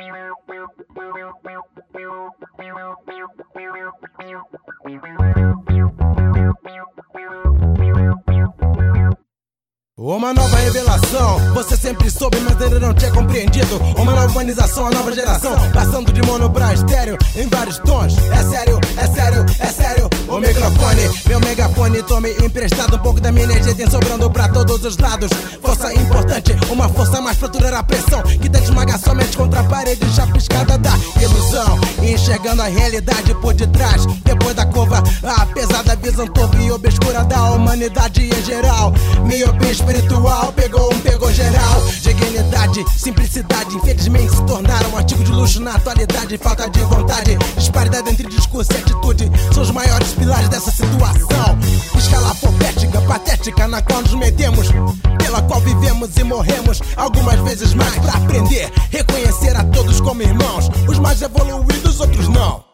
Thank you. Uma nova revelação, você sempre soube, mas ainda não tinha compreendido. Uma nova humanização, a nova geração, passando de mono pra estéreo em vários tons. É sério, é sério, é sério. O microfone, meu megafone, tome emprestado. Um pouco da minha energia tem sobrando pra todos os lados. Força importante, uma força mais pra durar a pressão. Que tenta esmagar somente contra a parede chapiscada da ilusão. Enxergando a realidade por detrás, depois da curva, a pesada visão torpe e obscura da humanidade em geral. Miopia espiritual pegou um, pegou geral. Dignidade, simplicidade, infelizmente se tornaram um artigo de luxo na atualidade. Falta de vontade, disparidade entre discurso e atitude são os maiores pilares dessa situação. Escala profética, patética na qual nos metemos, pela qual vivemos e morremos. Algumas vezes mais pra aprender, reconhecer a todos como irmãos. Os mais evoluídos, outros não.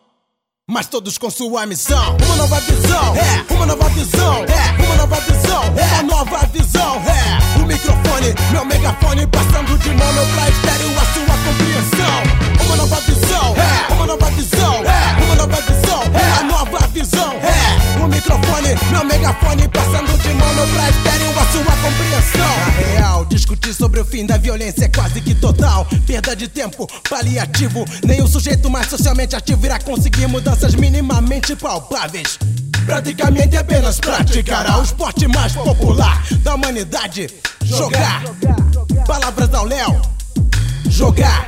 Mas todos com sua missão. Uma nova visão, é. Uma nova visão, é. Uma nova visão, é. Uma nova visão, é. O microfone, meu megafone, passando de mono pra estéreo a sua compreensão. Uma nova visão, é. Uma nova visão, é. Uma nova visão, é. A nova visão, é. O microfone, meu megafone, passando de mono pra estéreo a sua compreensão. Na real, discutir sobre o fim da violência é quase que total. Perda de tempo, paliativo. Nem o sujeito mais socialmente ativo irá conseguir mudanças minimamente palpáveis. Praticamente apenas praticará o esporte mais popular da humanidade. Jogar. Palavras ao Léo. Jogar.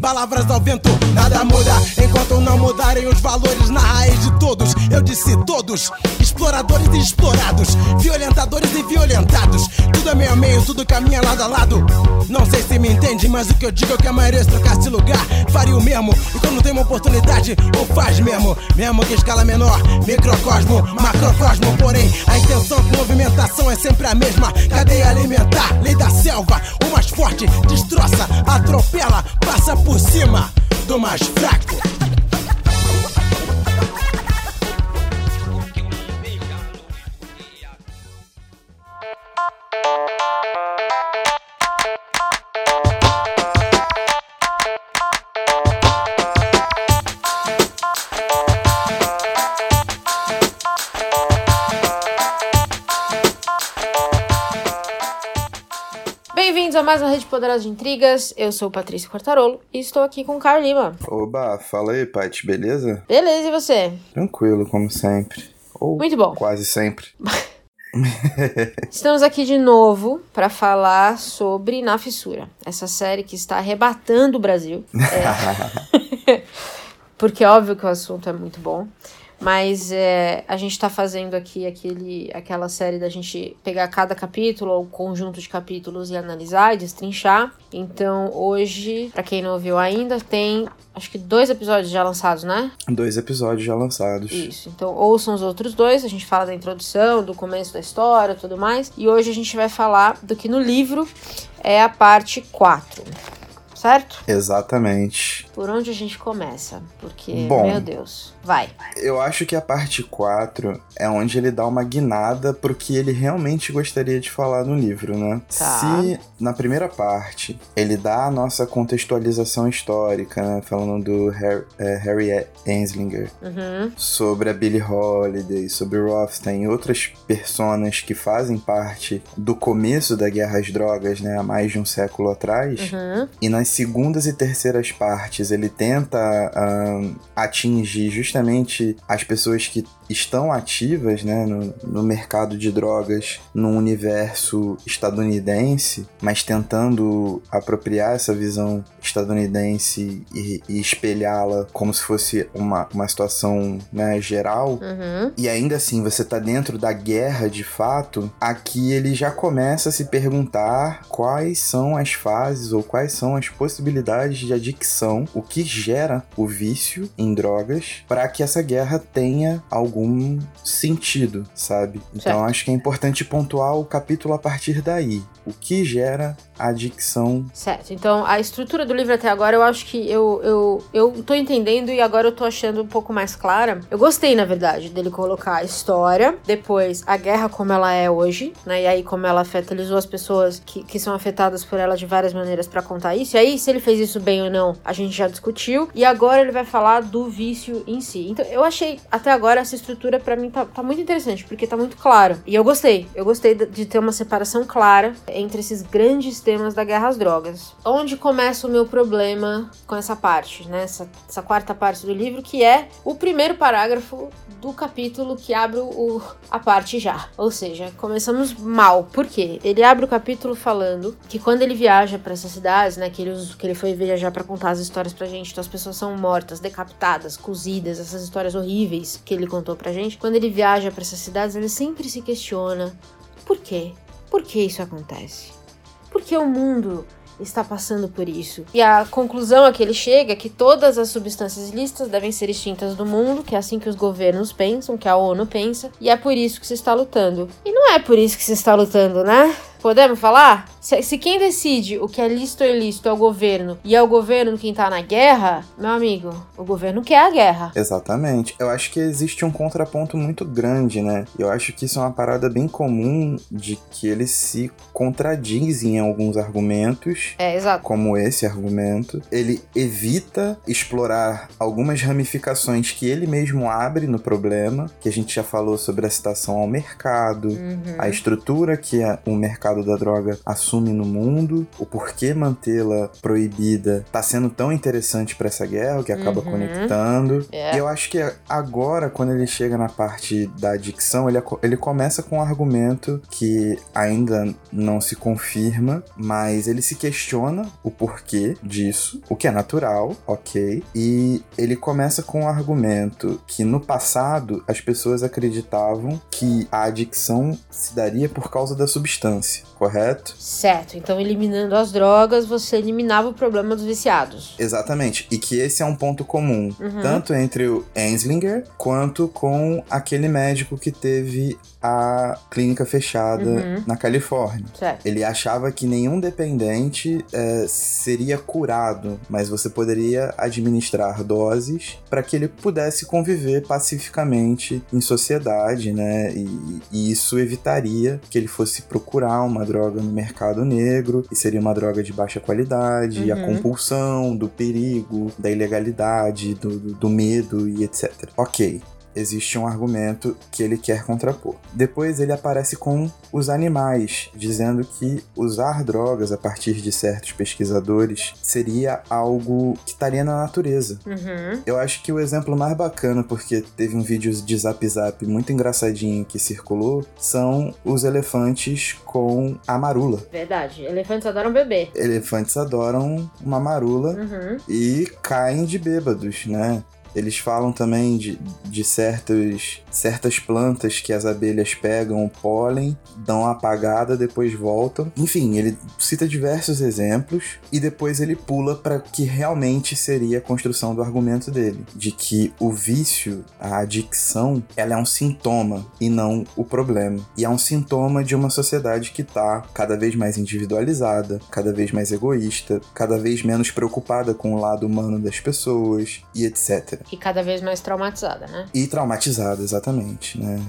Palavras ao vento, nada muda enquanto não mudarem os valores na raiz de todos. Eu disse todos, exploradores e explorados, violentadores e violentados. Tudo é meio a meio, tudo caminha lado a lado. Não sei se me entende, mas o que eu digo é que a maioria se trocasse lugar faria o mesmo. E quando tem uma oportunidade, ou faz mesmo, mesmo que escala menor, microcosmo, macrocosmo. Porém, a intenção de movimentação é sempre a mesma. Cadeia alimentar, lei da selva, o mais forte destroça, atropela, passa por cima do mais fraco. A mais uma Rede Poderosa de Intrigas. Eu sou Patrícia Quartarolo e estou aqui com o Caio Lima. Oba, fala aí, Paty, beleza? Beleza, e você? Tranquilo, como sempre. Ou Muito bom. quase sempre. Estamos aqui de novo para falar sobre Na Fissura, essa série que está arrebatando o Brasil. É. Porque é óbvio que o assunto é muito bom. Mas é, a gente tá fazendo aqui aquele, aquela série da gente pegar cada capítulo ou conjunto de capítulos e analisar e destrinchar. Então hoje, para quem não ouviu ainda, tem acho que dois episódios já lançados, né? Dois episódios já lançados. Isso. Então ouçam os outros dois. A gente fala da introdução, do começo da história tudo mais. E hoje a gente vai falar do que no livro é a parte 4 certo? Exatamente. Por onde a gente começa? Porque, Bom. meu Deus, vai. Eu acho que a parte 4 é onde ele dá uma guinada pro que ele realmente gostaria de falar no livro, né? Tá. Se na primeira parte ele dá a nossa contextualização histórica, né? Falando do Harry, é, Harry Anslinger, Uhum, sobre a Billie Holiday, sobre o Rothstein e outras personas que fazem parte do começo da guerra às drogas, né? Há mais de um século atrás. uhum, E nas segundas e terceiras partes ele tenta ahn, atingir justamente as pessoas que estão ativas né, no, no mercado de drogas num universo estadunidense, mas tentando apropriar essa visão estadunidense e, e espelhá-la como se fosse uma, uma situação né, geral. uhum. E ainda assim, você tá dentro da guerra de fato, aqui ele já começa a se perguntar quais são as fases ou quais são as possibilidades de adicção, o que gera o vício em drogas, para que essa guerra tenha algum sentido, sabe? Então Certo. acho que é importante pontuar o capítulo a partir daí. O que gera adicção. Certo. Então, a estrutura do livro até agora, eu acho que eu, eu, eu tô entendendo e agora eu tô achando um pouco mais clara. Eu gostei, na verdade, dele colocar a história, depois a guerra como ela é hoje, né? E aí como ela afeta, ele usou as pessoas que, que são afetadas por ela de várias maneiras para contar isso. E aí, se ele fez isso bem ou não, a gente já discutiu. E agora ele vai falar do vício em si. Então, eu achei até agora essa estrutura para mim tá, tá, muito interessante, porque tá muito claro. E eu gostei. Eu gostei de ter uma separação clara entre esses grandes temas da guerra às drogas. Onde começa o meu problema com essa parte, né? Essa, essa quarta parte do livro, que é o primeiro parágrafo do capítulo que abre o, a parte já. Ou seja, começamos mal. Por quê? Ele abre o capítulo falando que quando ele viaja para essas cidades, né, que ele, que ele foi viajar para contar as histórias pra gente, então as pessoas são mortas, decapitadas, cozidas, essas histórias horríveis que ele contou pra gente. Quando ele viaja para essas cidades, ele sempre se questiona: por quê? Por que isso acontece? Por que o mundo está passando por isso. E a conclusão a que ele chega é que todas as substâncias ilícitas devem ser extintas do mundo, que é assim que os governos pensam, que a ONU pensa, e é por isso que se está lutando. E não é por isso que se está lutando, né? Podemos falar? Se, se, quem decide o que é lícito ou ilícito é o governo e é o governo quem tá na guerra, meu amigo, o governo quer a guerra. Exatamente. Eu acho que existe um contraponto muito grande, né? Eu acho que isso é uma parada bem comum de que eles se contradizem em alguns argumentos. É, exato. Como esse argumento. Ele evita explorar algumas ramificações que ele mesmo abre no problema, que a gente já falou sobre a citação ao mercado, uhum. a estrutura que o mercado mercado da droga assume no mundo, o porquê mantê-la proibida tá sendo tão interessante para essa guerra, que acaba uhum. conectando. Yeah. E eu acho que agora, quando ele chega na parte da adicção, ele, ele começa com um argumento que ainda não se confirma, mas ele se questiona o porquê disso, o que é natural, ok. E ele começa com um argumento que no passado as pessoas acreditavam que a adicção se daria por causa da substância correto? Certo. Então, eliminando as drogas, você eliminava o problema dos viciados. Exatamente. E que esse é um ponto comum, uhum. tanto entre o Enslinger quanto com aquele médico que teve a clínica fechada uhum. na Califórnia. Certo. Ele achava que nenhum dependente é, seria curado, mas você poderia administrar doses para que ele pudesse conviver pacificamente em sociedade, né? E, e, isso evitaria que ele fosse procurar uma droga no mercado negro, e seria uma droga de baixa qualidade, uhum. a compulsão, do perigo, da ilegalidade, do, do, do medo e etc. Ok, existe um argumento que ele quer contrapor. Depois ele aparece com os animais, dizendo que usar drogas a partir de certos pesquisadores seria algo que estaria na natureza. Uhum. Eu acho que o exemplo mais bacana, porque teve um vídeo de Zap Zap muito engraçadinho que circulou, são os elefantes com a marula. Verdade, elefantes adoram beber. Elefantes adoram uma marula uhum. e caem de bêbados, né? Eles falam também de, de certos, certas plantas que as abelhas pegam o pólen, dão uma apagada, depois voltam. Enfim, ele cita diversos exemplos e depois ele pula para que realmente seria a construção do argumento dele, de que o vício, a adicção, ela é um sintoma e não o problema. E é um sintoma de uma sociedade que está cada vez mais individualizada, cada vez mais egoísta, cada vez menos preocupada com o lado humano das pessoas e etc. E cada vez mais traumatizada, né? E traumatizada, exatamente, né?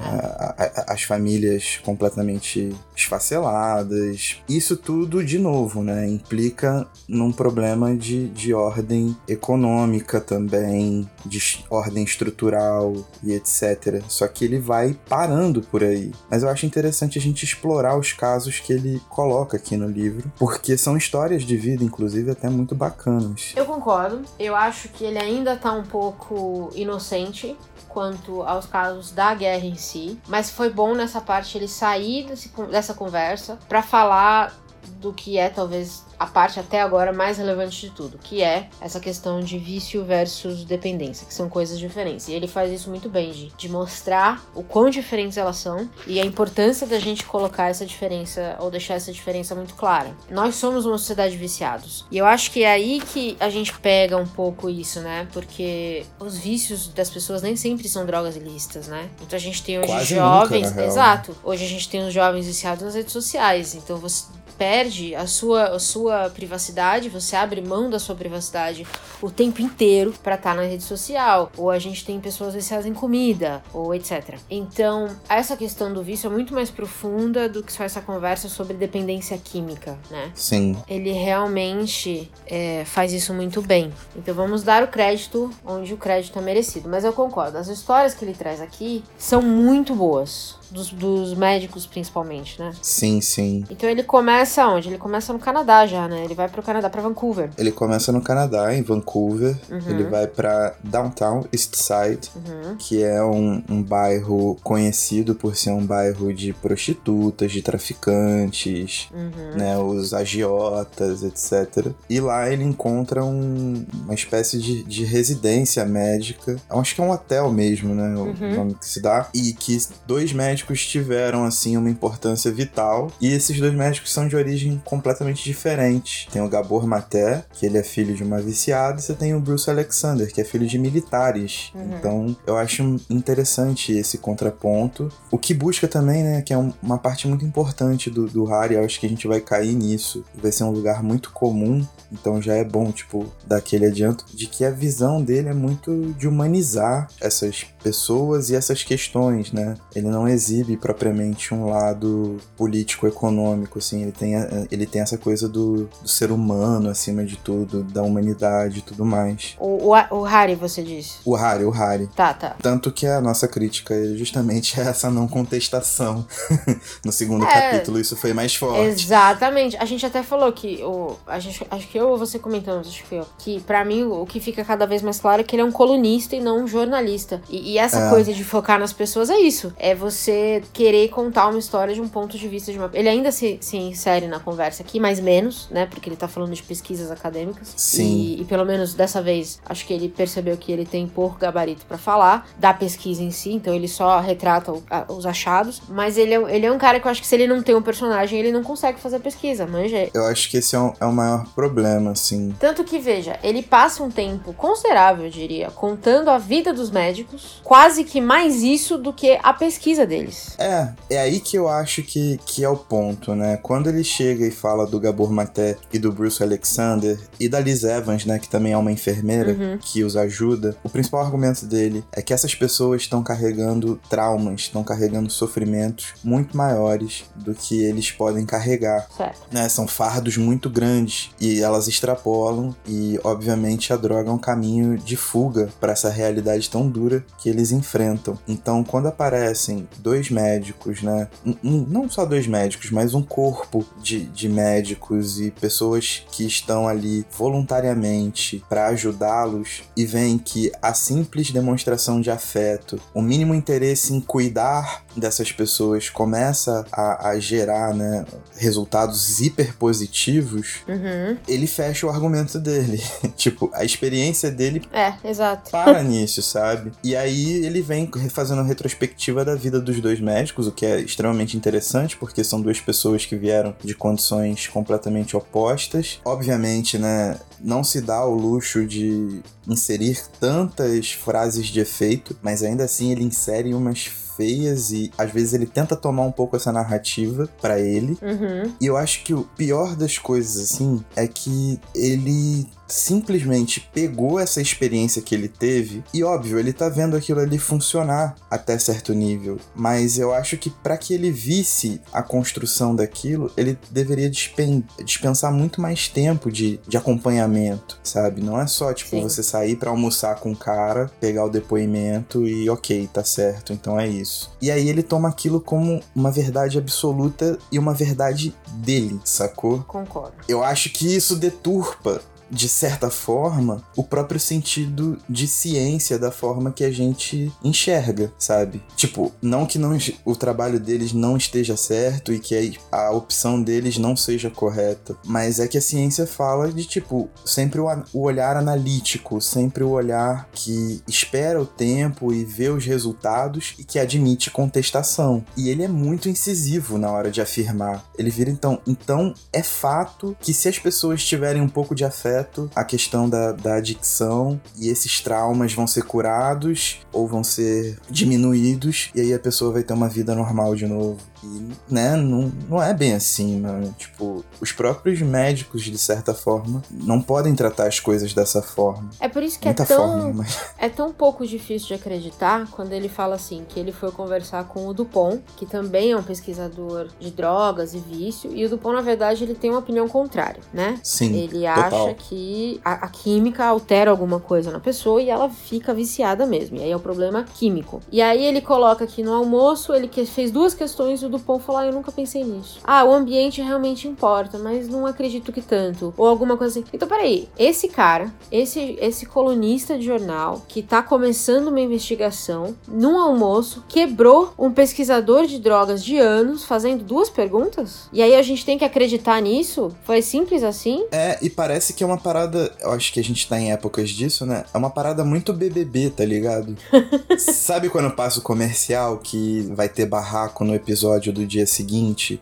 É. as famílias completamente esfaceladas. Isso tudo, de novo, né? Implica num problema de, de ordem econômica também, de ordem estrutural e etc. Só que ele vai parando por aí. Mas eu acho interessante a gente explorar os casos que ele coloca aqui no livro, porque são histórias de vida, inclusive, até muito bacanas. Eu concordo. Eu acho que ele ainda tá um pouco pouco inocente quanto aos casos da guerra em si, mas foi bom nessa parte ele sair desse, dessa conversa para falar do que é talvez a parte até agora mais relevante de tudo, que é essa questão de vício versus dependência, que são coisas diferentes. E ele faz isso muito bem, de, de mostrar o quão diferentes elas são e a importância da gente colocar essa diferença ou deixar essa diferença muito clara. Nós somos uma sociedade de viciados. E eu acho que é aí que a gente pega um pouco isso, né? Porque os vícios das pessoas nem sempre são drogas ilícitas, né? Então a gente tem hoje Quase jovens. Nunca, exato. Hoje a gente tem os jovens viciados nas redes sociais. Então você perde a sua, a sua privacidade, você abre mão da sua privacidade o tempo inteiro para estar tá na rede social. Ou a gente tem pessoas viciadas em comida, ou etc. Então, essa questão do vício é muito mais profunda do que só essa conversa sobre dependência química, né? Sim. Ele realmente é, faz isso muito bem. Então vamos dar o crédito onde o crédito é merecido. Mas eu concordo, as histórias que ele traz aqui são muito boas dos, dos, médicos, principalmente, né? Sim, sim. Então ele começa onde? Ele começa no Canadá já, né? Ele vai pro Canadá, pra Vancouver. Ele começa no Canadá, em Vancouver. Uhum. Ele vai pra Downtown East Side, uhum. que é um, um bairro conhecido por ser um bairro de prostitutas, de traficantes, uhum. né? Os agiotas, etc. E lá ele encontra um, uma espécie de, de residência médica. Acho que é um hotel mesmo, né? O uhum. nome que se dá. E que dois médicos médicos tiveram, assim, uma importância vital. E esses dois médicos são de origem completamente diferente. Tem o Gabor Maté, que ele é filho de uma viciada, e você tem o Bruce Alexander, que é filho de militares. Uhum. Então, eu acho interessante esse contraponto. O que busca também, né, que é uma parte muito importante do, do Harry, eu acho que a gente vai cair nisso. Vai ser um lugar muito comum, então já é bom, tipo, dar aquele adianto de que a visão dele é muito de humanizar essas pessoas e essas questões, né? Ele não exibe propriamente um lado político-econômico, assim, ele tem, ele tem essa coisa do, do, ser humano acima de tudo, da humanidade e tudo mais. O, o, o Harry, você disse? O Harry, o Harry. Tá, tá. Tanto que a nossa crítica é justamente essa não contestação. no segundo é, capítulo isso foi mais forte. Exatamente. A gente até falou que, o, a gente, acho que eu ou você comentando, acho que eu, que pra mim o que fica cada vez mais claro é que ele é um colunista e não um jornalista. E, e essa é. coisa de focar nas pessoas é isso. É você querer contar uma história de um ponto de vista de uma. Ele ainda se, se insere na conversa aqui, mais menos, né? Porque ele tá falando de pesquisas acadêmicas. Sim. E, e pelo menos dessa vez, acho que ele percebeu que ele tem pouco gabarito para falar da pesquisa em si, então ele só retrata o, a, os achados. Mas ele é, ele é um cara que eu acho que se ele não tem um personagem, ele não consegue fazer pesquisa, manja. Eu acho que esse é, um, é o maior problema, assim. Tanto que, veja, ele passa um tempo considerável, eu diria, contando a vida dos médicos, quase que mais isso do que a pesquisa deles. É, é aí que eu acho que, que é o ponto, né? Quando ele chega e fala do Gabor Maté e do Bruce Alexander e da Liz Evans, né, que também é uma enfermeira uhum. que os ajuda, o principal argumento dele é que essas pessoas estão carregando traumas, estão carregando sofrimentos muito maiores do que eles podem carregar. Certo. Né? São fardos muito grandes e elas extrapolam e, obviamente, a droga é um caminho de fuga para essa realidade tão dura que eles eles enfrentam. Então, quando aparecem dois médicos, né? Não só dois médicos, mas um corpo de, de médicos e pessoas que estão ali voluntariamente para ajudá-los e veem que a simples demonstração de afeto, o mínimo interesse em cuidar dessas pessoas começa a, a gerar né, resultados hiper positivos, uhum. ele fecha o argumento dele. tipo, a experiência dele é, exato. para nisso, sabe? E aí ele vem fazendo retrospectiva da vida dos dois médicos, o que é extremamente interessante, porque são duas pessoas que vieram de condições completamente opostas. Obviamente, né, não se dá o luxo de inserir tantas frases de efeito, mas ainda assim ele insere umas feias e às vezes ele tenta tomar um pouco essa narrativa para ele. Uhum. E eu acho que o pior das coisas, assim, é que ele simplesmente pegou essa experiência que ele teve e óbvio, ele tá vendo aquilo ali funcionar até certo nível, mas eu acho que para que ele visse a construção daquilo, ele deveria dispensar muito mais tempo de, de acompanhamento, sabe? Não é só tipo Sim. você sair para almoçar com o cara, pegar o depoimento e OK, tá certo, então é isso isso. E aí ele toma aquilo como uma verdade absoluta e uma verdade dele, sacou? Concordo. Eu acho que isso deturpa de certa forma, o próprio sentido de ciência da forma que a gente enxerga, sabe? Tipo, não que não, o trabalho deles não esteja certo e que a, opção deles não seja correta, mas é que a ciência fala de, tipo, sempre o, o olhar analítico, sempre o olhar que espera o tempo e vê os resultados e que admite contestação. E ele é muito incisivo na hora de afirmar. Ele vira então, então é fato que se as pessoas tiverem um pouco de afeto a questão da, da adicção e esses traumas vão ser curados ou vão ser diminuídos e aí a pessoa vai ter uma vida normal de novo. E, né, não, não é bem assim, mano. Tipo, os próprios médicos, de certa forma, não podem tratar as coisas dessa forma. É por isso que Muita é tão, forma, mas... é tão pouco difícil de acreditar quando ele fala assim que ele foi conversar com o Dupont, que também é um pesquisador de drogas e vício, e o Dupont, na verdade, ele tem uma opinião contrária, né? Sim, Ele total. acha que a, a química altera alguma coisa na pessoa e ela fica viciada mesmo. E aí é o problema químico. E aí ele coloca aqui no almoço, ele que fez duas questões o Dupont falou: Ah, eu nunca pensei nisso. Ah, o ambiente realmente importa, mas não acredito que tanto. Ou alguma coisa assim. Então, peraí, esse cara, esse, esse colunista de jornal que tá começando uma investigação, num almoço, quebrou um pesquisador de drogas de anos, fazendo duas perguntas? E aí a gente tem que acreditar nisso? Foi simples assim? É, e parece que é uma parada. Eu acho que a gente tá em épocas disso, né? É uma parada muito BBB, tá ligado? Sabe quando passa o comercial que vai ter barraco no episódio do dia seguinte?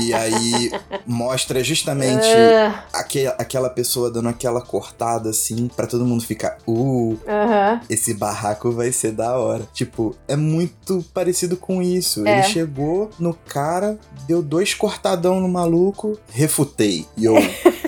E aí mostra justamente aque- aquela pessoa dando aquela cortada assim, pra todo mundo ficar, uh, Aham. esse barraco vai ser da hora. Tipo, é muito parecido com isso. É. Ele chegou no cara, deu dois cortadão no maluco, refutei. Yo.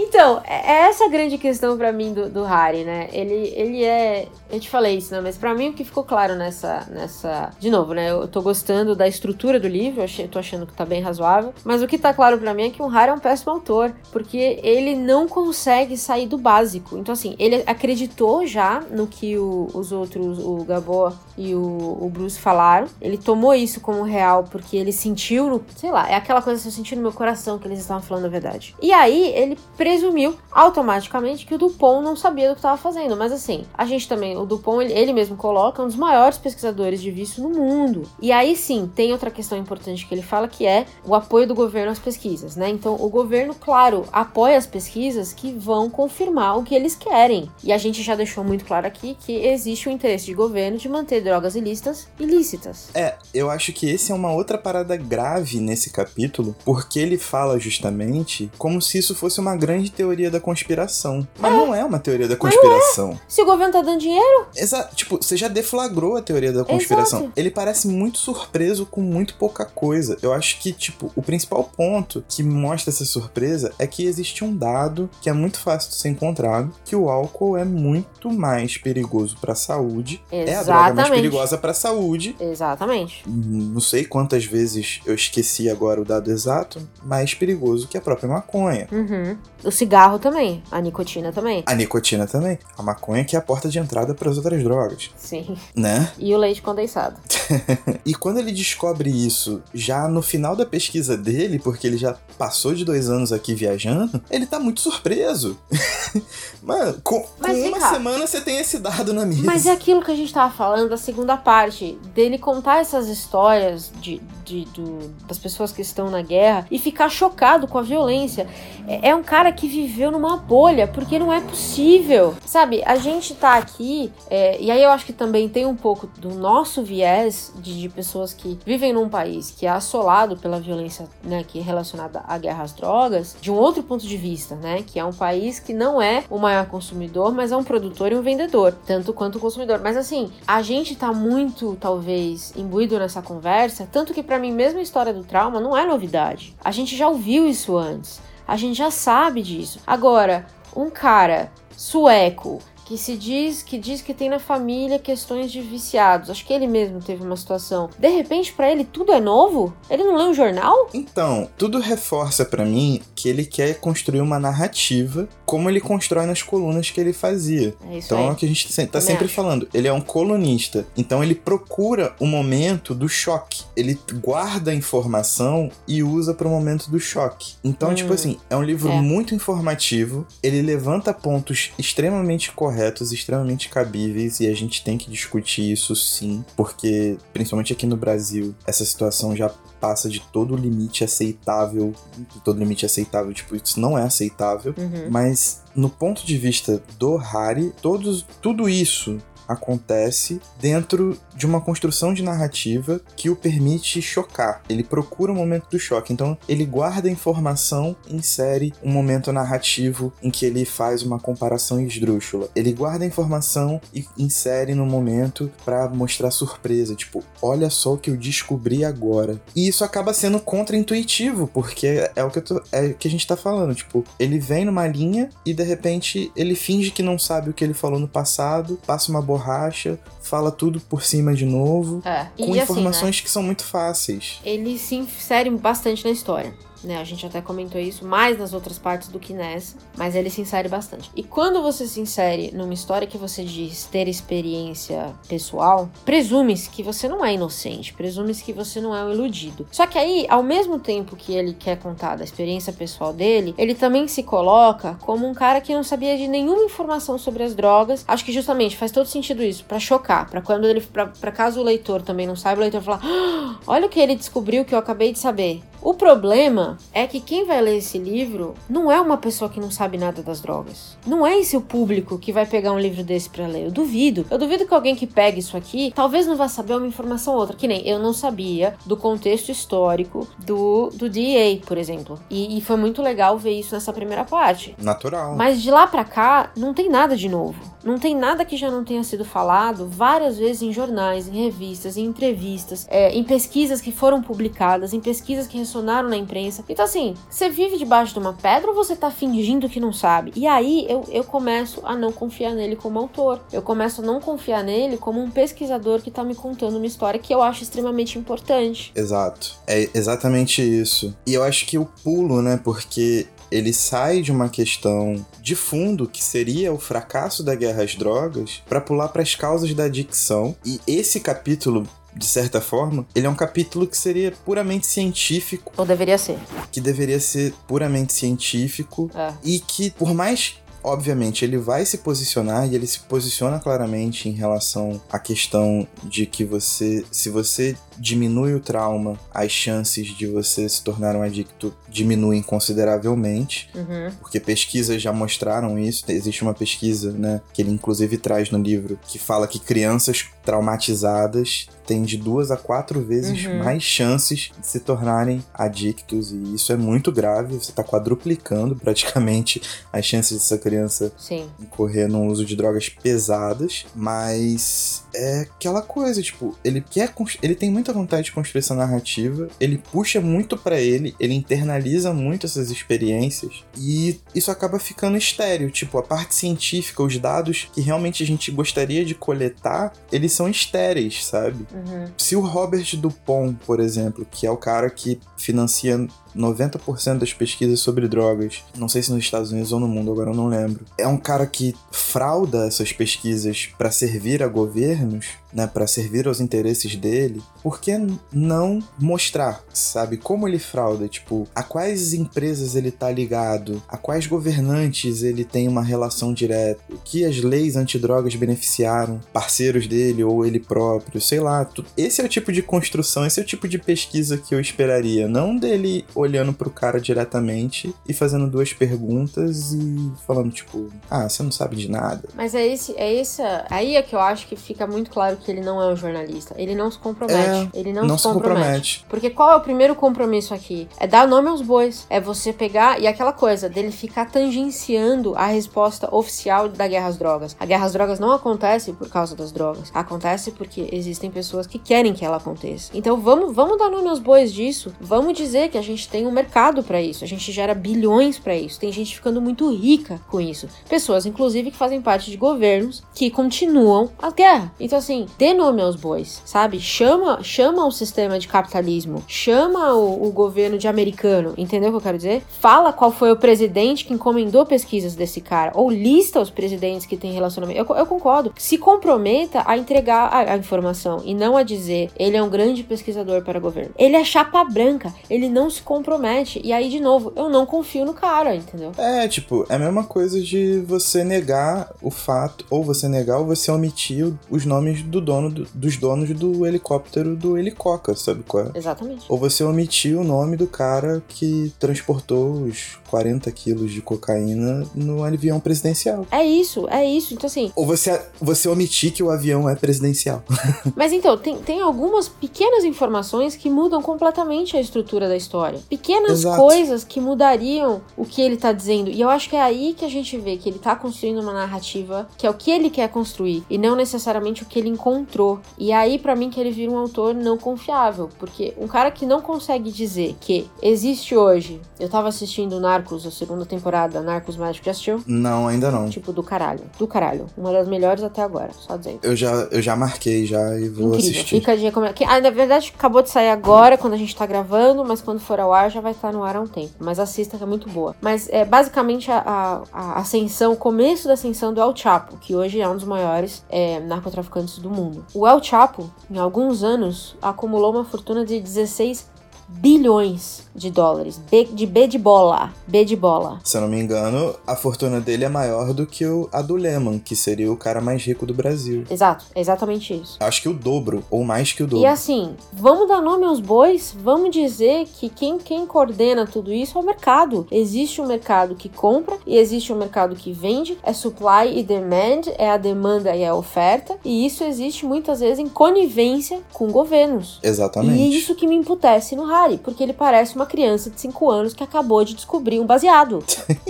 Então, é é essa a grande questão pra mim do, do Harry, né? Ele, ele é. Eu te falei isso, né? Mas pra mim o que ficou claro nessa. nessa de novo, né? Eu tô gostando da estrutura do livro, eu tô achando que tá bem razoável. Mas o que tá claro pra mim é que o Harry é um péssimo autor. Porque ele não consegue sair do básico. Então, assim, ele acreditou já no que o- os outros, o Gabor e o, o Bruce falaram. Ele tomou isso como real porque ele sentiu. Sei lá, é aquela coisa que eu senti no meu coração que eles estavam falando a verdade. E aí ele presumiu automaticamente que o Dupont não sabia do que estava fazendo. Mas assim, a gente também, o Dupont, ele, ele mesmo coloca, é um dos maiores pesquisadores de vício no mundo. E aí sim, tem outra questão importante que ele fala que é o apoio do governo às pesquisas, né? Então, o governo, claro, apoia as pesquisas que vão confirmar o que eles querem. E a gente já deixou muito claro aqui que existe o interesse de governo de manter drogas ilícitas ilícitas. É, eu acho que esse é uma outra parada grave nesse capítulo, porque ele fala justamente como se isso fosse uma grande teoria da conspiração. Mas não é uma teoria da conspiração. Se o governo tá dando dinheiro, Exato, tipo, você já deflagrou a teoria da conspiração. Exato. Ele parece muito surpreso com muito pouca coisa. Eu acho que, tipo, o principal ponto que mostra essa surpresa é que existe um dado que é muito fácil de ser encontrado, que o álcool é muito mais perigoso pra saúde. É a droga mais Exatamente. perigosa pra saúde. Exatamente. Não sei quantas vezes eu esqueci agora o dado exato, mais perigoso que a própria maconha. Uhum. O cigarro também, a nicotina também. A nicotina também. A maconha que é a porta de entrada para as outras drogas, Sim. né? E o leite condensado. E quando ele descobre isso já no final da pesquisa dele, porque ele já passou de dois anos aqui viajando, ele tá muito surpreso. Mano, com, Mas uma cá. semana você tem esse dado na mesa. Mas é aquilo que a gente tava falando da segunda parte, dele contar essas histórias de, de- do- das pessoas que estão na guerra e ficar chocado com a violência. É, é um cara que viveu numa bolha, porque não é possível. Sabe, a gente tá aqui, é, e aí eu acho que também tem um pouco do nosso viés de, de pessoas que vivem num país que é assolado pela violência, né, que é relacionada à guerra às drogas, de um outro ponto de vista, né, que é um país que não é o maior consumidor, mas é um produtor e um vendedor, tanto quanto o consumidor. Mas assim, a gente tá muito, talvez, imbuído nessa conversa, tanto que pra mim mesmo a história do trauma não é novidade. A gente já ouviu isso antes. A gente já sabe disso. Agora, um cara sueco que se diz que diz que tem na família questões de viciados. Acho que ele mesmo teve uma situação. De repente, pra ele tudo é novo? Ele não lê o jornal? Então, tudo reforça pra mim que ele quer construir uma narrativa como ele constrói nas colunas que ele fazia. É isso Então é o aí. que a gente tá Também sempre acho. falando. Ele é um colunista. Então ele procura o momento do choque. Ele guarda a informação e usa pro momento do choque. Então, Hum, tipo assim, é um livro é. muito informativo. Ele levanta pontos extremamente corretos, extremamente cabíveis. E a gente tem que discutir isso sim. Porque, principalmente aqui no Brasil, essa situação já passa de todo o limite aceitável. De todo limite aceitável, tipo, isso não é aceitável. Uhum. Mas no ponto de vista do Harry, todos, tudo isso acontece dentro de uma construção de narrativa que o permite chocar. Ele procura o momento do choque. Então, ele guarda a informação, insere um momento narrativo em que ele faz uma comparação esdrúxula. Ele guarda a informação e insere no momento para mostrar surpresa, tipo, olha só o que eu descobri agora. E isso acaba sendo contra-intuitivo, porque é o que, tô, é o que a gente tá falando, tipo, ele vem numa linha e de repente ele finge que não sabe o que ele falou no passado, passa uma borracha, fala tudo por cima de novo, É. com E informações assim, né? que são muito fáceis. Ele se insere bastante na história. Né, a gente até comentou isso mais nas outras partes do que nessa, mas ele se insere bastante. E quando você se insere numa história que você diz ter experiência pessoal, presume-se que você não é inocente, presume-se que você não é um iludido. Só que aí, ao mesmo tempo que ele quer contar da experiência pessoal dele, ele também se coloca como um cara que não sabia de nenhuma informação sobre as drogas. Acho que justamente faz todo sentido isso, pra chocar, Pra quando ele, pra caso o leitor também não saiba, o leitor falar: "Ah, olha o que ele descobriu que eu acabei de saber. O problema é que quem vai ler esse livro não é uma pessoa que não sabe nada das drogas. Não é esse o público que vai pegar um livro desse pra ler. Eu duvido. Eu duvido que alguém que pegue isso aqui talvez não vá saber uma informação ou outra. Que nem eu não sabia do contexto histórico do, do DEA, por exemplo. E, e foi muito legal ver isso nessa primeira parte. Natural. Mas de lá pra cá, não tem nada de novo. Não tem nada que já não tenha sido falado várias vezes em jornais, em revistas, em entrevistas, é, em pesquisas que foram publicadas, em pesquisas que ressonaram na imprensa. Então, assim, você vive debaixo de uma pedra ou você tá fingindo que não sabe? E aí eu, eu começo a não confiar nele como autor. Eu começo a não confiar nele como um pesquisador que tá me contando uma história que eu acho extremamente importante. Exato. É exatamente isso. E eu acho que o pulo, né? Porque ele sai de uma questão de fundo que seria o fracasso da guerra às drogas para pular para as causas da adicção. E esse capítulo de certa forma, ele é um capítulo que seria puramente científico, Ou deveria ser. que deveria ser puramente científico É. e que por mais Obviamente, ele vai se posicionar e ele se posiciona claramente em relação à questão de que você, se você diminui o trauma, as chances de você se tornar um adicto diminuem consideravelmente, Uhum. porque pesquisas já mostraram isso. Existe uma pesquisa, né, que ele inclusive traz no livro, que fala que crianças traumatizadas têm de duas a quatro vezes Uhum. mais chances de se tornarem adictos, e isso é muito grave. Você está quadruplicando praticamente as chances dessa criança Sim. incorrer no uso de drogas pesadas, mas é aquela coisa, tipo, ele quer ele tem muita vontade de construir essa narrativa, ele puxa muito pra ele, ele internaliza muito essas experiências e isso acaba ficando estéreo, tipo, a parte científica, os dados que realmente a gente gostaria de coletar, eles são estéreis, sabe? Uhum. Se o Robert Dupont, por exemplo, que é o cara que financia 90% das pesquisas sobre drogas, não sei se nos Estados Unidos ou no mundo, agora eu não lembro, é um cara que frauda essas pesquisas para servir a governos, né, para servir aos interesses dele, por que não mostrar, sabe, como ele frauda, tipo, a quais empresas ele tá ligado, a quais governantes ele tem uma relação direta, que as leis antidrogas beneficiaram parceiros dele ou ele próprio, sei lá. Esse é o tipo de construção, esse é o tipo de pesquisa que eu esperaria, não dele olhando pro cara diretamente e fazendo duas perguntas e falando tipo, ah, você não sabe de nada. Mas é esse, é esse, aí é que eu acho que fica muito claro que ele não é um jornalista. Ele não se compromete. ele não, não se se compromete. compromete. Porque qual é o primeiro compromisso aqui? É dar nome aos bois. É você pegar e aquela coisa dele ficar tangenciando a resposta oficial da guerra às drogas. A guerra às drogas não acontece por causa das drogas. Acontece porque existem pessoas que querem que ela aconteça. Então vamos, vamos dar nome aos bois disso. Vamos dizer que a gente tem um mercado pra isso. A gente gera bilhões pra isso. Tem gente ficando muito rica com isso. Pessoas, inclusive, que fazem parte de governos que continuam a guerra. Então, assim, dê nome aos bois, sabe? Chama, chama o sistema de capitalismo, chama o, o governo de americano, entendeu o que eu quero dizer? Fala qual foi o presidente que encomendou pesquisas desse cara, ou lista os presidentes que têm relacionamento. Eu, eu concordo. Se comprometa a entregar a, a informação e não a dizer ele é um grande pesquisador para o governo. Ele é chapa branca, ele não se compromete. E aí, de novo, eu não confio no cara, entendeu? É, tipo, é a mesma coisa de você negar o fato, ou você negar ou você omitir os nomes do do dono do, dos donos do helicóptero do Helicoca, sabe qual é? Exatamente. Ou você omitir o nome do cara que transportou os 40 quilos de cocaína no avião presidencial. É isso, é isso. Então, assim. Ou você, você omitir que o avião é presidencial. Mas então, tem, tem algumas pequenas informações que mudam completamente a estrutura da história. Pequenas Exato. coisas que mudariam o que ele tá dizendo. E eu acho que é aí que a gente vê que ele tá construindo uma narrativa que é o que ele quer construir e não necessariamente o que ele encontrou. E aí, para mim, que ele vira um autor não confiável. Porque um cara que não consegue dizer que existe hoje. Eu tava assistindo Narcos, a segunda temporada, Narcos Mágico, já assistiu? Não, ainda não. Tipo, do caralho. Do caralho. Uma das melhores até agora, só dizendo. Eu já, eu já marquei já e vou Incrível. assistir. Fica dica como é que. Ah, na verdade, acabou de sair agora, quando a gente tá gravando, mas quando for ao ar já vai estar no ar há um tempo. Mas assista que é muito boa. Mas é basicamente a, a, a ascensão, o começo da ascensão do El Chapo, que hoje é um dos maiores é, narcotraficantes do mundo. O El Chapo, em alguns anos, acumulou uma fortuna de 16 bilhões de dólares. B de B de bola. B de bola. Se eu não me engano, a fortuna dele é maior do que o, a do Lehman, que seria o cara mais rico do Brasil. Exato, é exatamente isso. Acho que o dobro, ou mais que o dobro. E assim, vamos dar nome aos bois, vamos dizer que quem, quem coordena tudo isso é o mercado. Existe um mercado que compra e existe um mercado que vende, é supply e demand, é a demanda e a oferta, e isso existe muitas vezes em conivência com governos. Exatamente. E é isso que me emputece no Harry, porque ele parece uma criança de 5 anos que acabou de descobrir um baseado.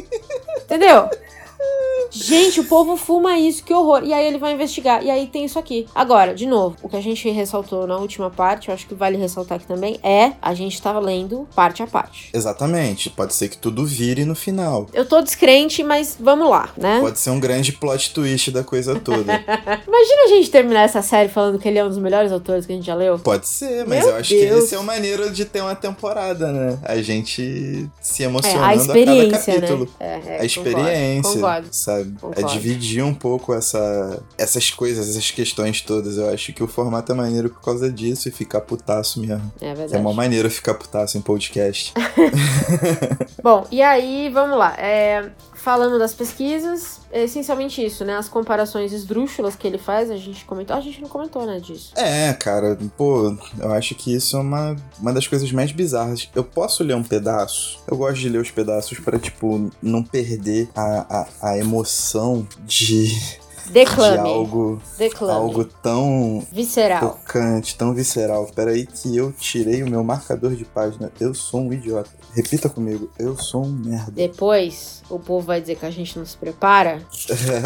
Entendeu? Gente, o povo fuma isso, que horror. E aí ele vai investigar. E aí tem isso aqui. Agora, de novo, o que a gente ressaltou na última parte, eu acho que vale ressaltar aqui também, é a gente tava lendo parte a parte. Exatamente. Pode ser que tudo vire no final. Eu tô descrente, mas vamos lá, né? Pode ser um grande plot twist da coisa toda. Imagina a gente terminar essa série falando que ele é um dos melhores autores que a gente já leu. Pode ser, mas Meu eu acho que Deus. esse é o maneiro de ter uma temporada, né? A gente se É, emocionando a a, experiência, cada capítulo. né? É, é, a concordo, experiência, Concordo. sabe? Concordo. É dividir um pouco essa, essas coisas, essas questões todas. Eu acho que o formato é maneiro por causa disso e ficar putaço mesmo. É É verdade. uma maneira ficar putaço em podcast. Bom, e aí, vamos lá. É, falando das pesquisas, é essencialmente isso, né? As comparações esdrúxulas que ele faz, a gente comentou. A gente não comentou, né, disso. É, cara, pô, eu acho que isso é uma, uma das coisas mais bizarras. Eu posso ler um pedaço? Eu gosto de ler os pedaços pra, tipo, não perder a, a, a emoção de, de Declame. algo, Declame. algo tão Visceral. tocante, tão visceral. Peraí que eu tirei o meu marcador de página. Eu sou um idiota. Repita comigo, eu sou um merda. Depois, o povo vai dizer que a gente não se prepara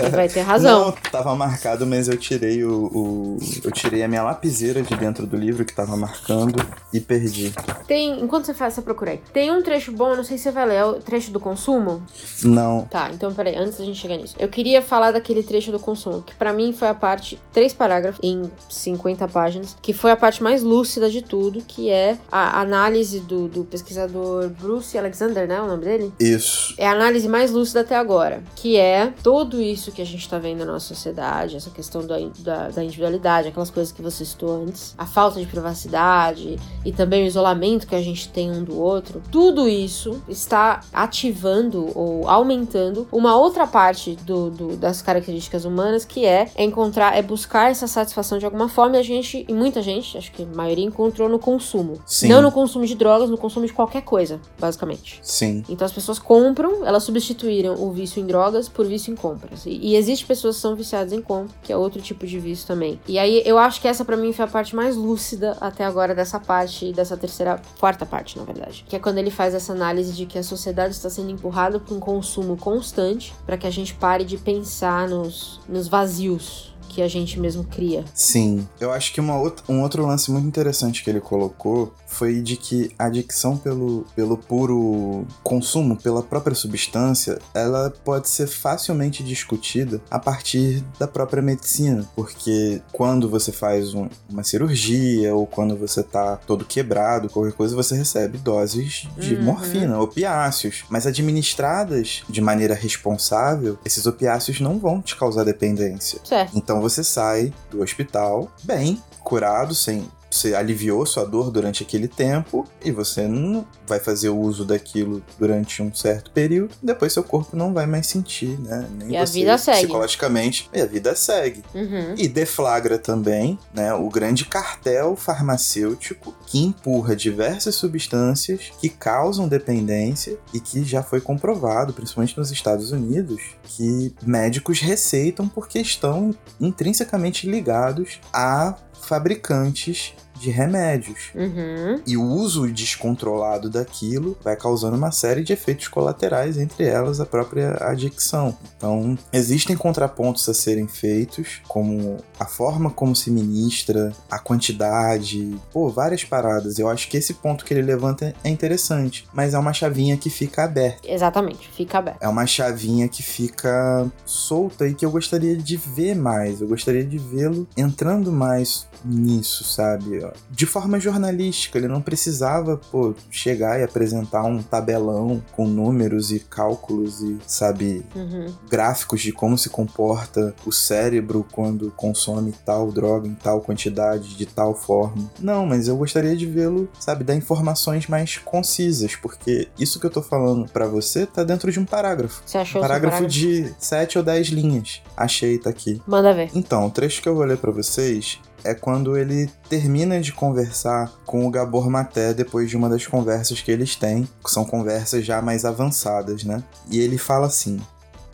e vai ter razão. Não, tava marcado, mas eu tirei o, o- Eu tirei a minha lapiseira de dentro do livro que tava marcando e perdi. Tem, enquanto você faz essa procura aí, tem um trecho bom, não sei se você vai ler, é o trecho do consumo. Não. Tá, então peraí, antes da gente chegar nisso. Eu queria falar daquele trecho do consumo, que pra mim foi a parte, três parágrafos em 50 páginas, que foi a parte mais lúcida de tudo, que é a análise do, do pesquisador Bruce Alexander, né? O nome dele? Isso. É a análise mais lúcida até agora, que é tudo isso que a gente tá vendo na nossa sociedade, essa questão da, da, da individualidade, aquelas coisas que você citou antes, a falta de privacidade e também o isolamento que a gente tem um do outro, tudo isso está ativando ou aumentando uma outra parte do, do- das características humanas que é encontrar, é buscar essa satisfação de alguma forma e a gente, e muita gente, acho que a maioria encontrou no consumo. Sim. Não no consumo de drogas, no consumo de qualquer coisa, basicamente. Sim. Então as pessoas compram, elas substituíram o vício em drogas por vício em compras. E, e existe pessoas que são viciadas em compra, que é outro tipo de vício também. E aí eu acho que essa pra mim foi a parte mais lúcida até agora dessa parte, dessa terceira, quarta parte, na verdade. Que é quando ele faz essa análise de que a sociedade está sendo empurrada para um consumo constante, para que a gente pare de pensar nos, nos vazios que a gente mesmo cria. Sim. Eu acho que uma outra, um outro lance muito interessante que ele colocou foi de que a adicção pelo, pelo puro consumo, pela própria substância, ela pode ser facilmente discutida a partir da própria medicina. Porque quando você faz um- uma cirurgia ou quando você tá todo quebrado, qualquer coisa, você recebe doses de Uhum. morfina, opiáceos. Mas administradas de maneira responsável, esses opiáceos não vão te causar dependência. Certo. Então você sai do hospital bem, curado, sem você aliviou sua dor durante aquele tempo e você não vai fazer o uso daquilo durante um certo período, depois seu corpo não vai mais sentir, né? Nem E a vida segue. psicologicamente, e a vida segue. Uhum. E deflagra também, né, o grande cartel farmacêutico que empurra diversas substâncias que causam dependência e que já foi comprovado, principalmente nos Estados Unidos, que médicos receitam porque estão intrinsecamente ligados a fabricantes de remédios. Uhum. E o uso descontrolado daquilo vai causando uma série de efeitos colaterais, entre elas a própria adicção. Então, existem contrapontos a serem feitos, como a forma como se ministra, a quantidade, pô, várias paradas. Eu acho que esse ponto que ele levanta é interessante, mas é uma chavinha que fica aberta. Exatamente, fica aberto. É uma chavinha que fica solta e que eu gostaria de ver mais. Eu gostaria de vê-lo entrando mais nisso, sabe? De forma jornalística, ele não precisava, pô, chegar e apresentar um tabelão com números e cálculos e, sabe, Uhum. gráficos de como se comporta o cérebro quando consome tal droga em tal quantidade, de tal forma. Não, mas eu gostaria de vê-lo, sabe, dar informações mais concisas, porque isso que eu tô falando pra você tá dentro de um parágrafo. Você achou Um o seu parágrafo de 7 ou 10 linhas. Achei, tá aqui. Manda ver. Então, o trecho que eu vou ler pra vocês é quando ele termina de conversar com o Gabor Maté depois de uma das conversas que eles têm, que são conversas já mais avançadas, né? E ele fala assim: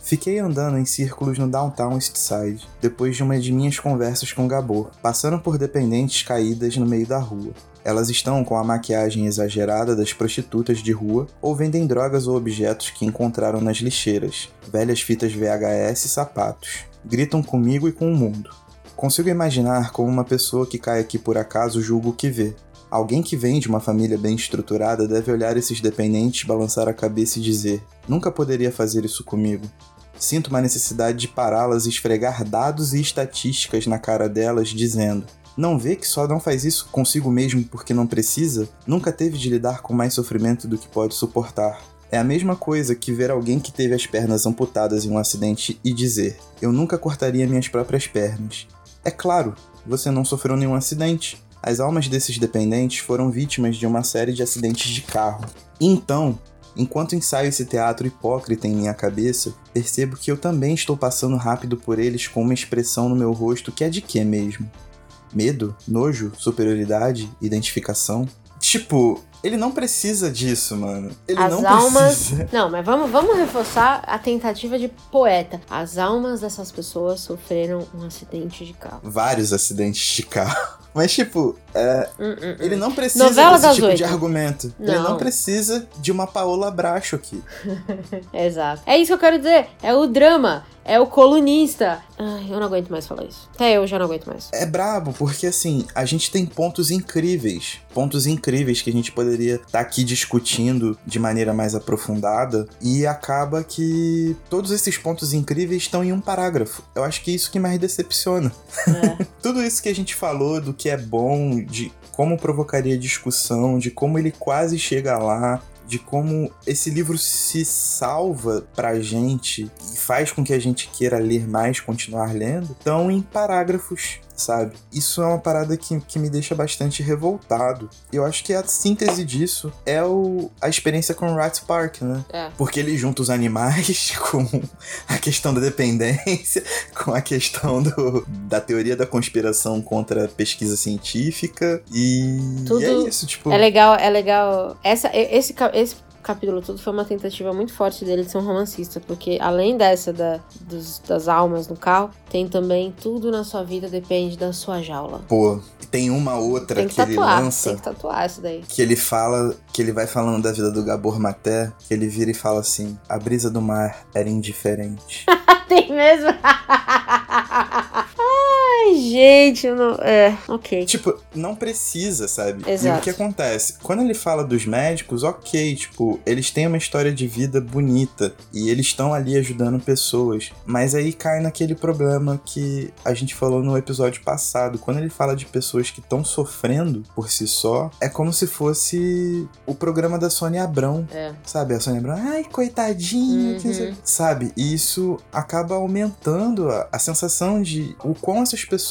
Fiquei andando em círculos no Downtown Eastside depois de uma de minhas conversas com o Gabor, passando por dependentes caídas no meio da rua. Elas estão com a maquiagem exagerada das prostitutas de rua ou vendem drogas ou objetos que encontraram nas lixeiras, velhas fitas VHS e sapatos. Gritam comigo e com o mundo. Consigo imaginar como uma pessoa que cai aqui por acaso julga o que vê. Alguém que vem de uma família bem estruturada deve olhar esses dependentes, balançar a cabeça e dizer: Nunca poderia fazer isso comigo. Sinto uma necessidade de pará-las e esfregar dados e estatísticas na cara delas, dizendo: Não vê que só não faz isso consigo mesmo porque não precisa? Nunca teve de lidar com mais sofrimento do que pode suportar. É a mesma coisa que ver alguém que teve as pernas amputadas em um acidente e dizer: Eu nunca cortaria minhas próprias pernas. É claro, você não sofreu nenhum acidente. As almas desses dependentes foram vítimas de uma série de acidentes de carro. Então, enquanto ensaio esse teatro hipócrita em minha cabeça, percebo que eu também estou passando rápido por eles com uma expressão no meu rosto que é de quê mesmo? Medo? Nojo? Superioridade? Identificação? Tipo, ele não precisa disso, mano. Ele As não almas. precisa. Não, mas vamos, vamos reforçar a tentativa de poeta. As almas dessas pessoas sofreram um acidente de carro. Vários acidentes de carro. Mas, tipo, é, Hum, hum, hum. ele não precisa Novela desse tipo de oito. argumento. Ele Não. não precisa de uma Paola Bracho aqui. Exato. É isso que eu quero dizer. É o drama. É o colunista. Ai, eu não aguento mais falar isso. Até eu já não aguento mais. É brabo, porque assim, a gente tem pontos incríveis. Pontos incríveis que a gente poderia estar aqui discutindo de maneira mais aprofundada. E acaba que todos esses pontos incríveis estão em um parágrafo. Eu acho que é isso que mais decepciona. É. Tudo isso que a gente falou do que é bom, de como provocaria discussão, de como ele quase chega lá, de como esse livro se salva pra gente e faz com que a gente queira ler mais, continuar lendo, estão em parágrafos, sabe? Isso é uma parada que, que me deixa bastante revoltado. Eu acho que a síntese disso é o, a experiência com Rat Park, né? É. Porque ele junta os animais com a questão da dependência, com a questão do, da teoria da conspiração contra a pesquisa científica. E, Tudo e é isso, tipo. É legal, é legal. Essa, esse, esse capítulo todo foi uma tentativa muito forte dele de ser um romancista, porque além dessa da, dos- das almas no carro, tem também tudo na sua vida depende da sua jaula. Pô, tem uma outra Tem que, que, ele tatuar, lança. tem que tatuar isso daí. Que ele fala, que ele vai falando da vida do Gabor Maté, que ele vira e fala assim: a brisa do mar era indiferente. tem mesmo? Gente, eu não. É, ok. Tipo, não precisa, sabe? E Exato. o que acontece? Quando ele fala dos médicos, ok, tipo, eles têm uma história de vida bonita e eles estão ali ajudando pessoas. Mas aí cai naquele problema que a gente falou no episódio passado. Quando ele fala de pessoas que estão sofrendo por si só, é como se fosse o programa da Sônia Abrão. É. Sabe, a Sônia Abrão, ai, coitadinha, que não sei o Uhum. quê." sabe? E isso acaba aumentando a, a sensação de o quão essas pessoas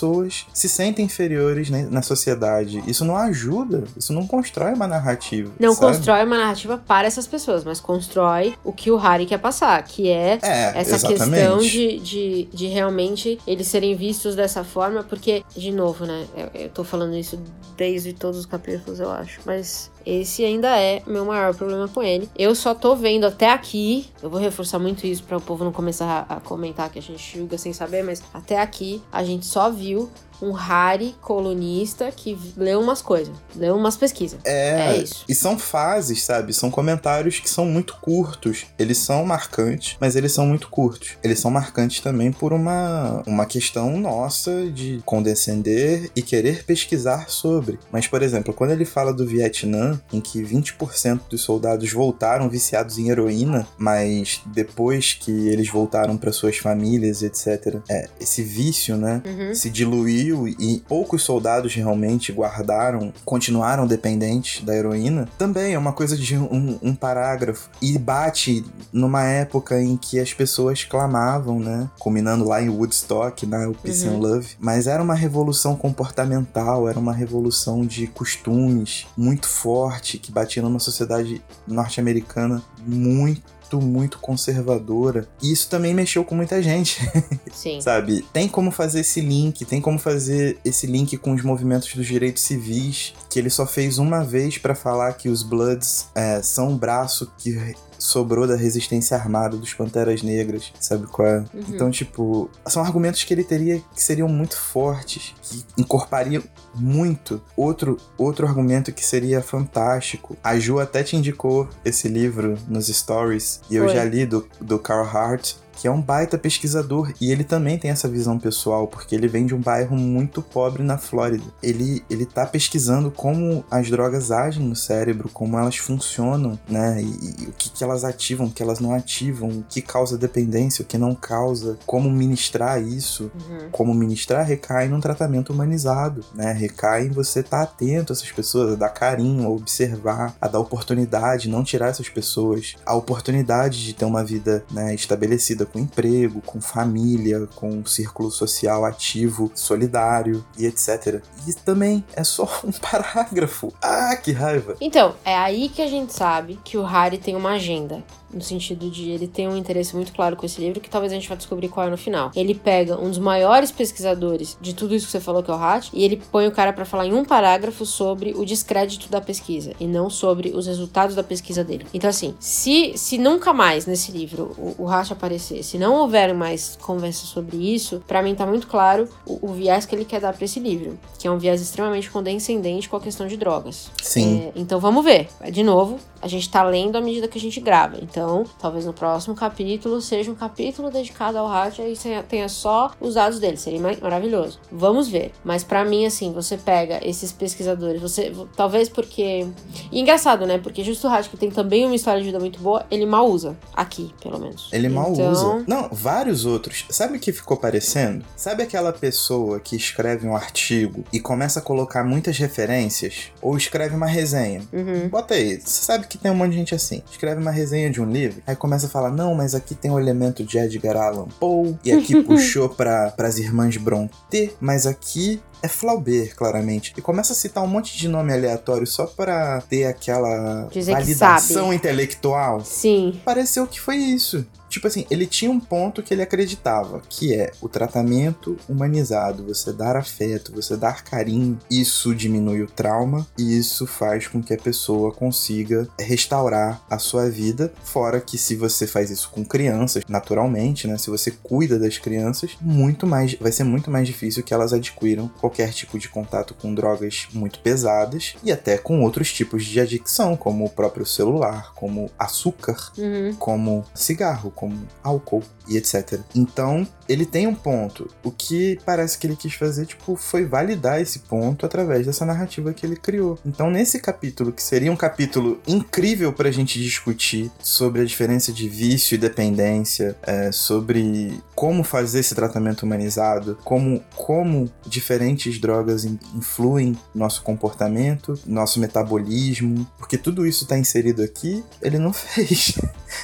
se sentem inferiores né, na sociedade. Isso não ajuda, isso não constrói uma narrativa. Não sabe? constrói uma narrativa para essas pessoas, mas constrói o que o Harry quer passar, que é, é essa exatamente. questão de, de, de realmente eles serem vistos dessa forma, porque, de novo, né, eu, eu tô falando isso desde todos os capítulos, eu acho, mas esse ainda é meu maior problema com ele. Eu só tô vendo até aqui, eu vou reforçar muito isso para o povo não começar a comentar que a gente julga sem saber, mas até aqui a gente só viu um Harry colunista que leu umas coisas, leu umas pesquisas. É, é isso. E são fases, sabe? São comentários que são muito curtos. Eles são marcantes, mas eles são muito curtos. Eles são marcantes também por uma, uma questão nossa de condescender e querer pesquisar sobre. Mas, por exemplo, quando ele fala do Vietnã, em que 20% dos soldados voltaram viciados em heroína, mas depois que eles voltaram para suas famílias, etc., é, esse vício, né, Uhum. se diluiu e poucos soldados realmente guardaram, continuaram dependentes da heroína, também é uma coisa de um, um parágrafo. E bate numa época em que as pessoas clamavam, né? Culminando lá em Woodstock, na Peace Uhum. and Love. Mas era uma revolução comportamental, era uma revolução de costumes muito forte que batia numa sociedade norte-americana muito muito conservadora. E isso também mexeu com muita gente. Sim. Sabe? Tem como fazer esse link, tem como fazer esse link com os movimentos dos direitos civis, que ele só fez uma vez pra falar que os Bloods é, são um braço que sobrou da resistência armada dos Panteras Negras, sabe qual é? Uhum. Então, tipo, são argumentos que ele teria que seriam muito fortes, que encorpariam muito. Outro, outro argumento que seria fantástico. A Ju até te indicou esse livro nos stories, e eu Foi. já li do, do Carl Hart, que é um baita pesquisador e ele também tem essa visão pessoal, porque ele vem de um bairro muito pobre na Flórida. Ele, ele tá pesquisando como as drogas agem no cérebro, como elas funcionam, né? E, e o que, que elas ativam, o que elas não ativam, o que causa dependência, o que não causa, como ministrar isso. Uhum. Como ministrar recai num tratamento humanizado, né? Recai em você estar atento a essas pessoas, a dar carinho, a observar, a dar oportunidade, não tirar essas pessoas, a oportunidade de ter uma vida né, estabelecida com emprego, com família, com um círculo social ativo, solidário e etc. E também é só um parágrafo. Ah, que raiva! Então, é aí que a gente sabe que o Harry tem uma agenda. No sentido de ele tem um interesse muito claro com esse livro, que talvez a gente vá descobrir qual é no final. Ele pega um dos maiores pesquisadores de tudo isso que você falou, que é o Hatch, e ele põe o cara pra falar em um parágrafo sobre o descrédito da pesquisa, e não sobre os resultados da pesquisa dele. Então, assim, se, se nunca mais nesse livro o, o Hatch aparecer, se não houver mais conversa sobre isso, pra mim tá muito claro o, o viés que ele quer dar pra esse livro, que é um viés extremamente condescendente com a questão de drogas. Sim. É, então vamos ver. De novo, a gente tá lendo à medida que a gente grava. Então, talvez no próximo capítulo seja um capítulo dedicado ao Hatch e tenha- só os dados dele. Seria ma- maravilhoso. Vamos ver. Mas pra mim, assim, você pega esses pesquisadores, você. Talvez porque. E engraçado, né? Porque justo o Hatch, que tem também uma história de vida muito boa, ele mal usa. Aqui, pelo menos. Ele mal Então, usa. Não, vários outros. Sabe o que ficou parecendo? Sabe aquela pessoa que escreve um artigo e começa a colocar muitas referências? Ou escreve uma resenha? Uhum. Bota aí, você sabe que tem um monte de gente assim. Escreve uma resenha de um livro, aí começa a falar: não, mas aqui tem o elemento de Edgar Allan Poe, e aqui puxou para as irmãs Brontë, mas aqui é Flaubert, claramente. E começa a citar um monte de nome aleatório só pra ter aquela Dizer validação intelectual. Sim. Pareceu que foi isso. Tipo assim, ele tinha um ponto que ele acreditava, que é o tratamento humanizado, você dar afeto, você dar carinho, isso diminui o trauma e isso faz com que a pessoa consiga restaurar a sua vida, fora que se você faz isso com crianças, naturalmente, né, se você cuida das crianças, muito mais vai ser muito mais difícil que elas adquiram qualquer tipo de contato com drogas muito pesadas e até com outros tipos de adicção, como o próprio celular, como açúcar, Uhum. como cigarro, como álcool e etc. Então, ele tem um ponto. O que parece que ele quis fazer, tipo, foi validar esse ponto através dessa narrativa que ele criou. Então, nesse capítulo, que seria um capítulo incrível pra gente discutir sobre a diferença de vício e dependência, é, sobre como fazer esse tratamento humanizado, como, como diferentes drogas influem nosso comportamento, nosso metabolismo, porque tudo isso está inserido aqui, ele não fez.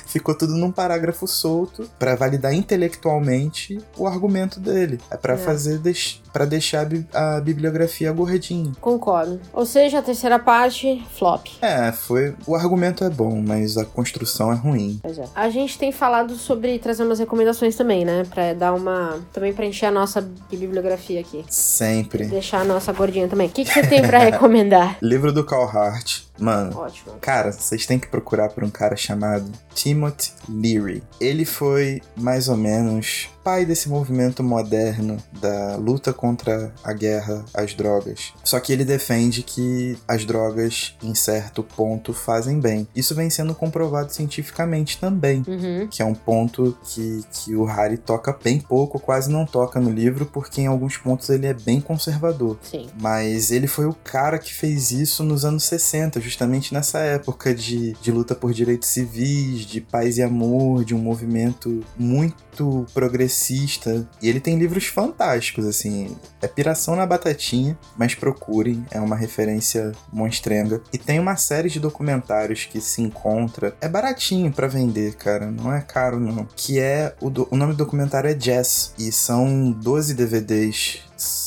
Ficou tudo num parágrafo solto para validar intelectualmente o argumento dele. É para é. fazer para deixar a bibliografia gordinha. Concordo. Ou seja, a terceira parte, flop. É, foi. O argumento é bom, mas a construção é ruim. Pois é. A gente tem falado sobre trazer umas recomendações também, né? Pra dar uma. Também pra encher a nossa bibliografia aqui. Sempre. Deixar a nossa gordinha também. O que, que você tem para recomendar? Livro do Carl Hart. Mano, Ótimo. cara, vocês têm que procurar por um cara chamado Timothy Leary. Ele foi mais ou menos pai desse movimento moderno da luta contra a guerra às drogas. Só que ele defende que as drogas, em certo ponto, fazem bem. Isso vem sendo comprovado cientificamente também, uhum. que é um ponto que, que o Harry toca bem pouco, quase não toca no livro, porque em alguns pontos ele é bem conservador. Sim. Mas ele foi o cara que fez isso nos anos 60, justamente nessa época de, de luta por direitos civis, de paz e amor, de um movimento muito progressista. E ele tem livros fantásticos, assim. É piração na batatinha, mas procurem, é uma referência monstrenga. E tem uma série de documentários que se encontra. É baratinho para vender, cara, não é caro não. Que é. O, do, o nome do documentário é Jazz. E são 12 DVDs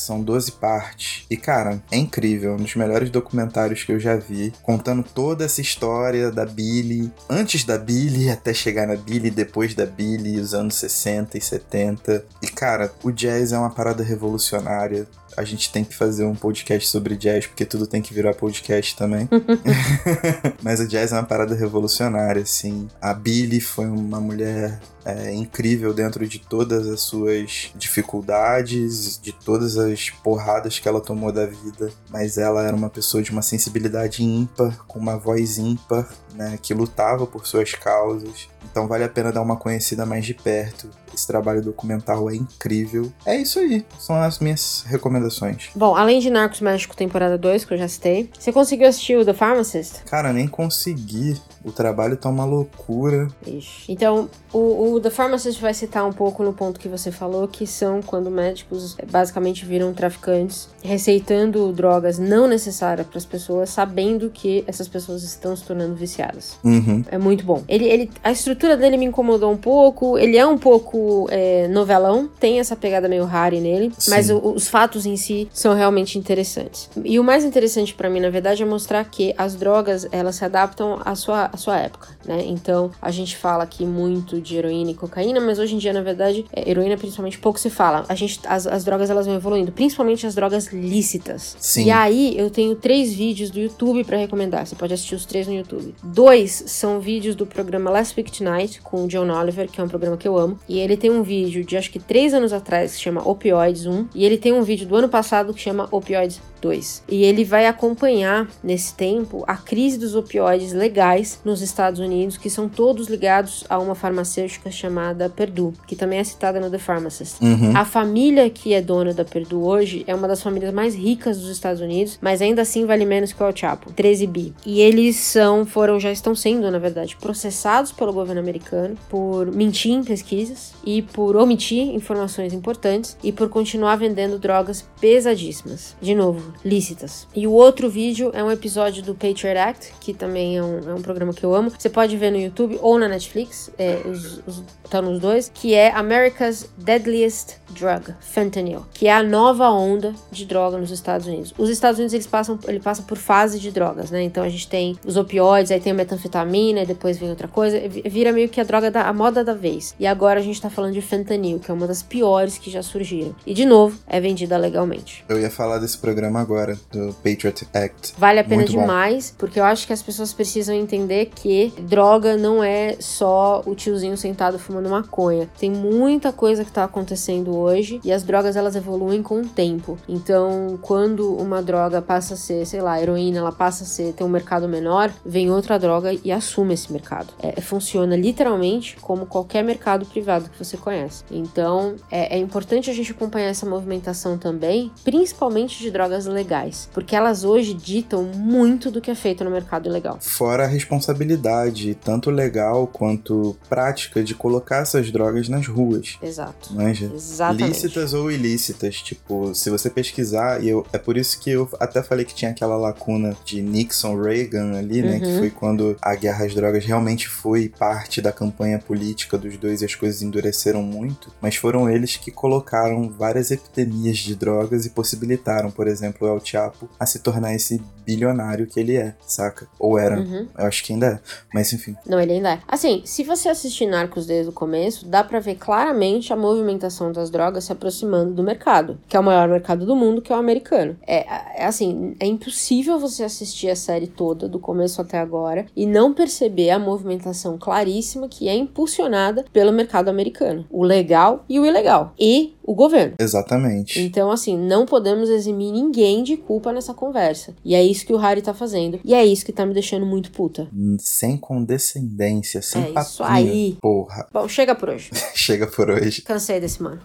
são 12 partes. E, cara, é incrível. Um dos melhores documentários que eu já vi. Contando toda essa história da Billy. Antes da Billy, até chegar na Billy, depois da Billy, os anos 60 e 70. E, cara, o jazz é uma parada revolucionária a gente tem que fazer um podcast sobre jazz, porque tudo tem que virar podcast também. Mas o jazz é uma parada revolucionária, assim. A Billy foi uma mulher é, incrível dentro de todas as suas dificuldades, de todas as porradas que ela tomou da vida. Mas ela era uma pessoa de uma sensibilidade ímpar, com uma voz ímpar, né, que lutava por suas causas. Então vale a pena dar uma conhecida mais de perto. Esse trabalho documental é incrível. É isso aí, são as minhas recomendações. Bom, além de Narcos México temporada 2, que eu já citei, você conseguiu assistir o The Pharmacist? Cara, nem consegui. O trabalho tá uma loucura. Ixi. Então, o, o The Pharmacist vai citar um pouco no ponto que você falou, que são quando médicos eh, basicamente viram traficantes, receitando drogas não necessárias para as pessoas, sabendo que essas pessoas estão se tornando viciadas. Uhum. É muito bom. Ele, ele, a estrutura dele me incomodou um pouco, ele é um pouco é, novelão, tem essa pegada meio Harry nele, Sim. mas o, os fatos em si são realmente interessantes. E o mais interessante para mim, na verdade, é mostrar que as drogas, elas se adaptam à sua a sua época, né? Então, a gente fala aqui muito de heroína e cocaína, mas hoje em dia, na verdade, é, heroína principalmente pouco se fala. A gente, as, as drogas, elas vão evoluindo, principalmente as drogas lícitas. Sim. E aí, eu tenho três vídeos do YouTube para recomendar. Você pode assistir os três no YouTube. Dois são vídeos do programa Last Week Tonight, com o John Oliver, que é um programa que eu amo. E ele tem um vídeo de acho que três anos atrás que chama Opioids 1. E ele tem um vídeo do ano passado que chama Opioids 2. E ele vai acompanhar nesse tempo a crise dos opioides legais nos Estados Unidos, que são todos ligados a uma farmacêutica chamada Purdue, que também é citada no The Pharmacist. Uhum. A família que é dona da Purdue hoje é uma das famílias mais ricas dos Estados Unidos, mas ainda assim vale menos que o El Chapo, 13 bi. E eles são, foram, já estão sendo, na verdade, processados pelo governo americano por mentir em pesquisas e por omitir informações importantes e por continuar vendendo drogas pesadíssimas. De novo, lícitas. E o outro vídeo é um episódio do Patriot Act, que também é um, é um programa que eu amo. Você pode ver no YouTube ou na Netflix, é, os, os, tá nos dois, que é America's Deadliest Drug, Fentanyl, que é a nova onda de droga nos Estados Unidos. Os Estados Unidos eles passam, ele passa por fase de drogas, né? Então a gente tem os opioides, aí tem a metanfetamina, e depois vem outra coisa, vira meio que a droga da a moda da vez. E agora a gente tá falando de fentanyl, que é uma das piores que já surgiram. E de novo, é vendida legalmente. Eu ia falar desse programa agora, do Patriot Act. Vale a pena Muito demais, bom. porque eu acho que as pessoas precisam entender que droga não é só o tiozinho sentado fumando maconha. Tem muita coisa que tá acontecendo hoje e as drogas elas evoluem com o tempo. Então, quando uma droga passa a ser, sei lá, heroína, ela passa a ser ter um mercado menor, vem outra droga e assume esse mercado. É, funciona literalmente como qualquer mercado privado que você conhece. Então é, é importante a gente acompanhar essa movimentação também, principalmente de drogas legais, porque elas hoje ditam muito do que é feito no mercado ilegal. Fora a responsabilidade, tanto legal quanto prática, de colocar essas drogas nas ruas. Exato. Manja? Exatamente. Lícitas ou ilícitas. Tipo, se você pesquisar, e eu, é por isso que eu até falei que tinha aquela lacuna de Nixon Reagan ali, né? Que Uhum. foi quando a guerra às drogas realmente foi parte da campanha política dos dois e as coisas endureceram muito. Mas foram eles que colocaram várias epidemias de drogas e possibilitaram, por exemplo, o El Chapo a se tornar esse bilionário que ele é, saca? Ou era. Uhum. Eu acho que ainda é. Mas enfim. Não, ele ainda é. Assim, se você assistir Narcos desde o começo, dá pra ver claramente a movimentação das drogas se aproximando do mercado, que é o maior mercado do mundo, que é o americano. É, é assim, é impossível você assistir a série toda, do começo até agora, e não perceber a movimentação claríssima que é impulsionada pelo mercado americano. O legal e o ilegal. E o governo. Exatamente. Então, assim, não podemos eximir ninguém de culpa nessa conversa. E é isso que o Harry tá fazendo. E é isso que tá me deixando muito puta. Sem condescendência, sem É isso aí. Porra. Bom, chega por hoje. Chega por hoje. Cansei desse mano.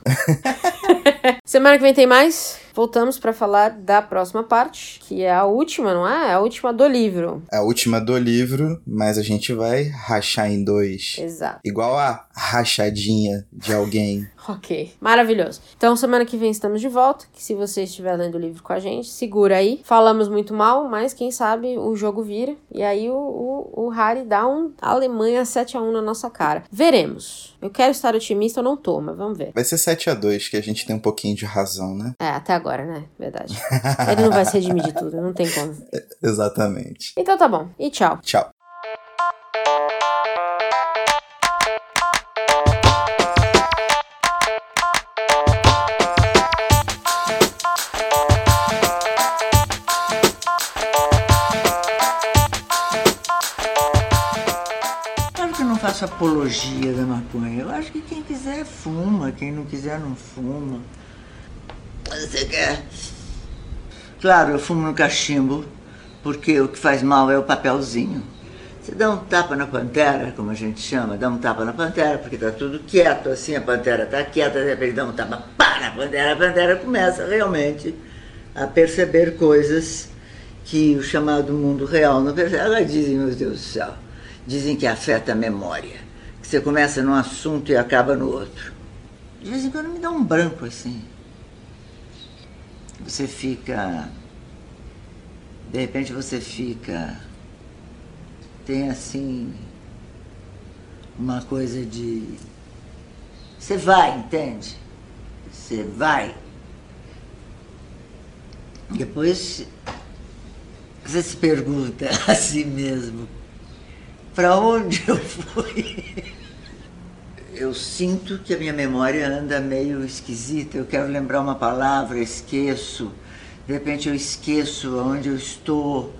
Semana que vem tem mais. Voltamos pra falar da próxima parte, que é a última, não é? É a última do livro. A última do livro, mas a gente vai rachar em dois. Exato. Igual a rachadinha de alguém. Ok, maravilhoso. Então, semana que vem estamos de volta. Que se você estiver lendo o livro com a gente, segura aí. Falamos muito mal, mas quem sabe o jogo vira. E aí o, o, o Harry dá um Alemanha 7x1 na nossa cara. Veremos. Eu quero estar otimista, eu não tô, mas vamos ver. Vai ser 7 a 2 que a gente tem um pouquinho de razão, né? É, até agora, né? Verdade. Ele não vai se redimir de tudo, não tem como. Exatamente. Então tá bom. E tchau. Tchau. Faço apologia da maconha. Eu acho que quem quiser fuma, quem não quiser não fuma. Você quer? Claro, eu fumo no cachimbo, porque o que faz mal é o papelzinho. Você dá um tapa na pantera, como a gente chama, dá um tapa na pantera, porque tá tudo quieto, assim, a pantera tá quieta, de repente dá um tapa, pá, na pantera, a pantera começa realmente a perceber coisas que o chamado mundo real não percebe. Ela dizem, meu Deus do céu, dizem que afeta a memória, que você começa num assunto e acaba no outro. De vez em quando me dá um branco assim. Você fica. De repente você fica. Tem assim. Uma coisa de. Você vai, entende? Você vai. Depois você se pergunta a si mesmo, para onde eu fui? Eu sinto que a minha memória anda meio esquisita. Eu quero lembrar uma palavra, esqueço. De repente eu esqueço onde eu estou.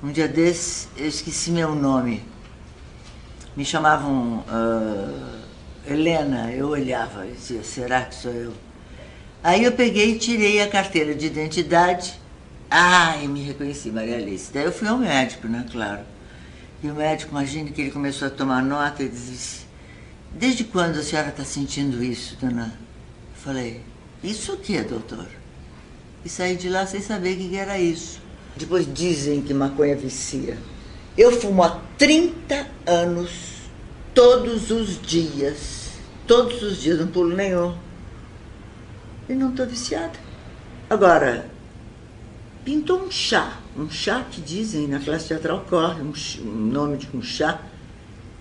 Um dia desse eu esqueci meu nome. Me chamavam ah, Helena. Eu olhava e dizia, será que sou eu? Aí eu peguei e tirei a carteira de identidade. Ah, e me reconheci, Maria Alice. Daí eu fui ao médico, né, claro. E o médico, imagine que ele começou a tomar nota e disse, desde quando a senhora está sentindo isso, dona? Eu falei, isso o que, doutor? E saí de lá sem saber o que era isso. Depois dizem que maconha vicia. Eu fumo há 30 anos, todos os dias. Todos os dias, não pulo nenhum. E não estou viciada. Agora, pintou um chá. Um chá que dizem na classe teatral corre, um, um nome de um chá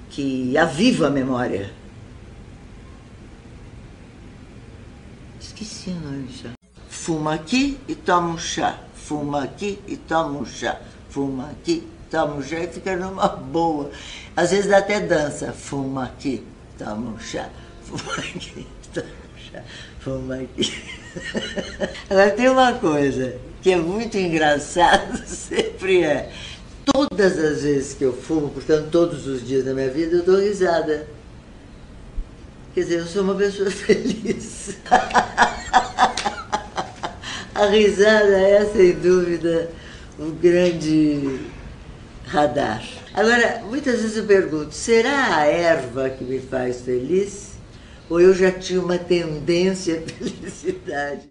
que aviva a memória. Esqueci o nome do chá. Fuma aqui e toma um chá. Fuma aqui e toma um chá. Fuma aqui, toma um chá e fica numa boa. Às vezes dá até dança. Fuma aqui, toma um chá. Fuma aqui, toma um chá. Fuma aqui. Agora tem uma coisa que é muito engraçado, sempre é. Todas as vezes que eu fumo, portanto, todos os dias da minha vida, eu dou risada. Quer dizer, eu sou uma pessoa feliz. A risada é, sem dúvida, o grande radar. Agora, muitas vezes eu pergunto: será a erva que me faz feliz? Ou eu já tinha uma tendência à felicidade?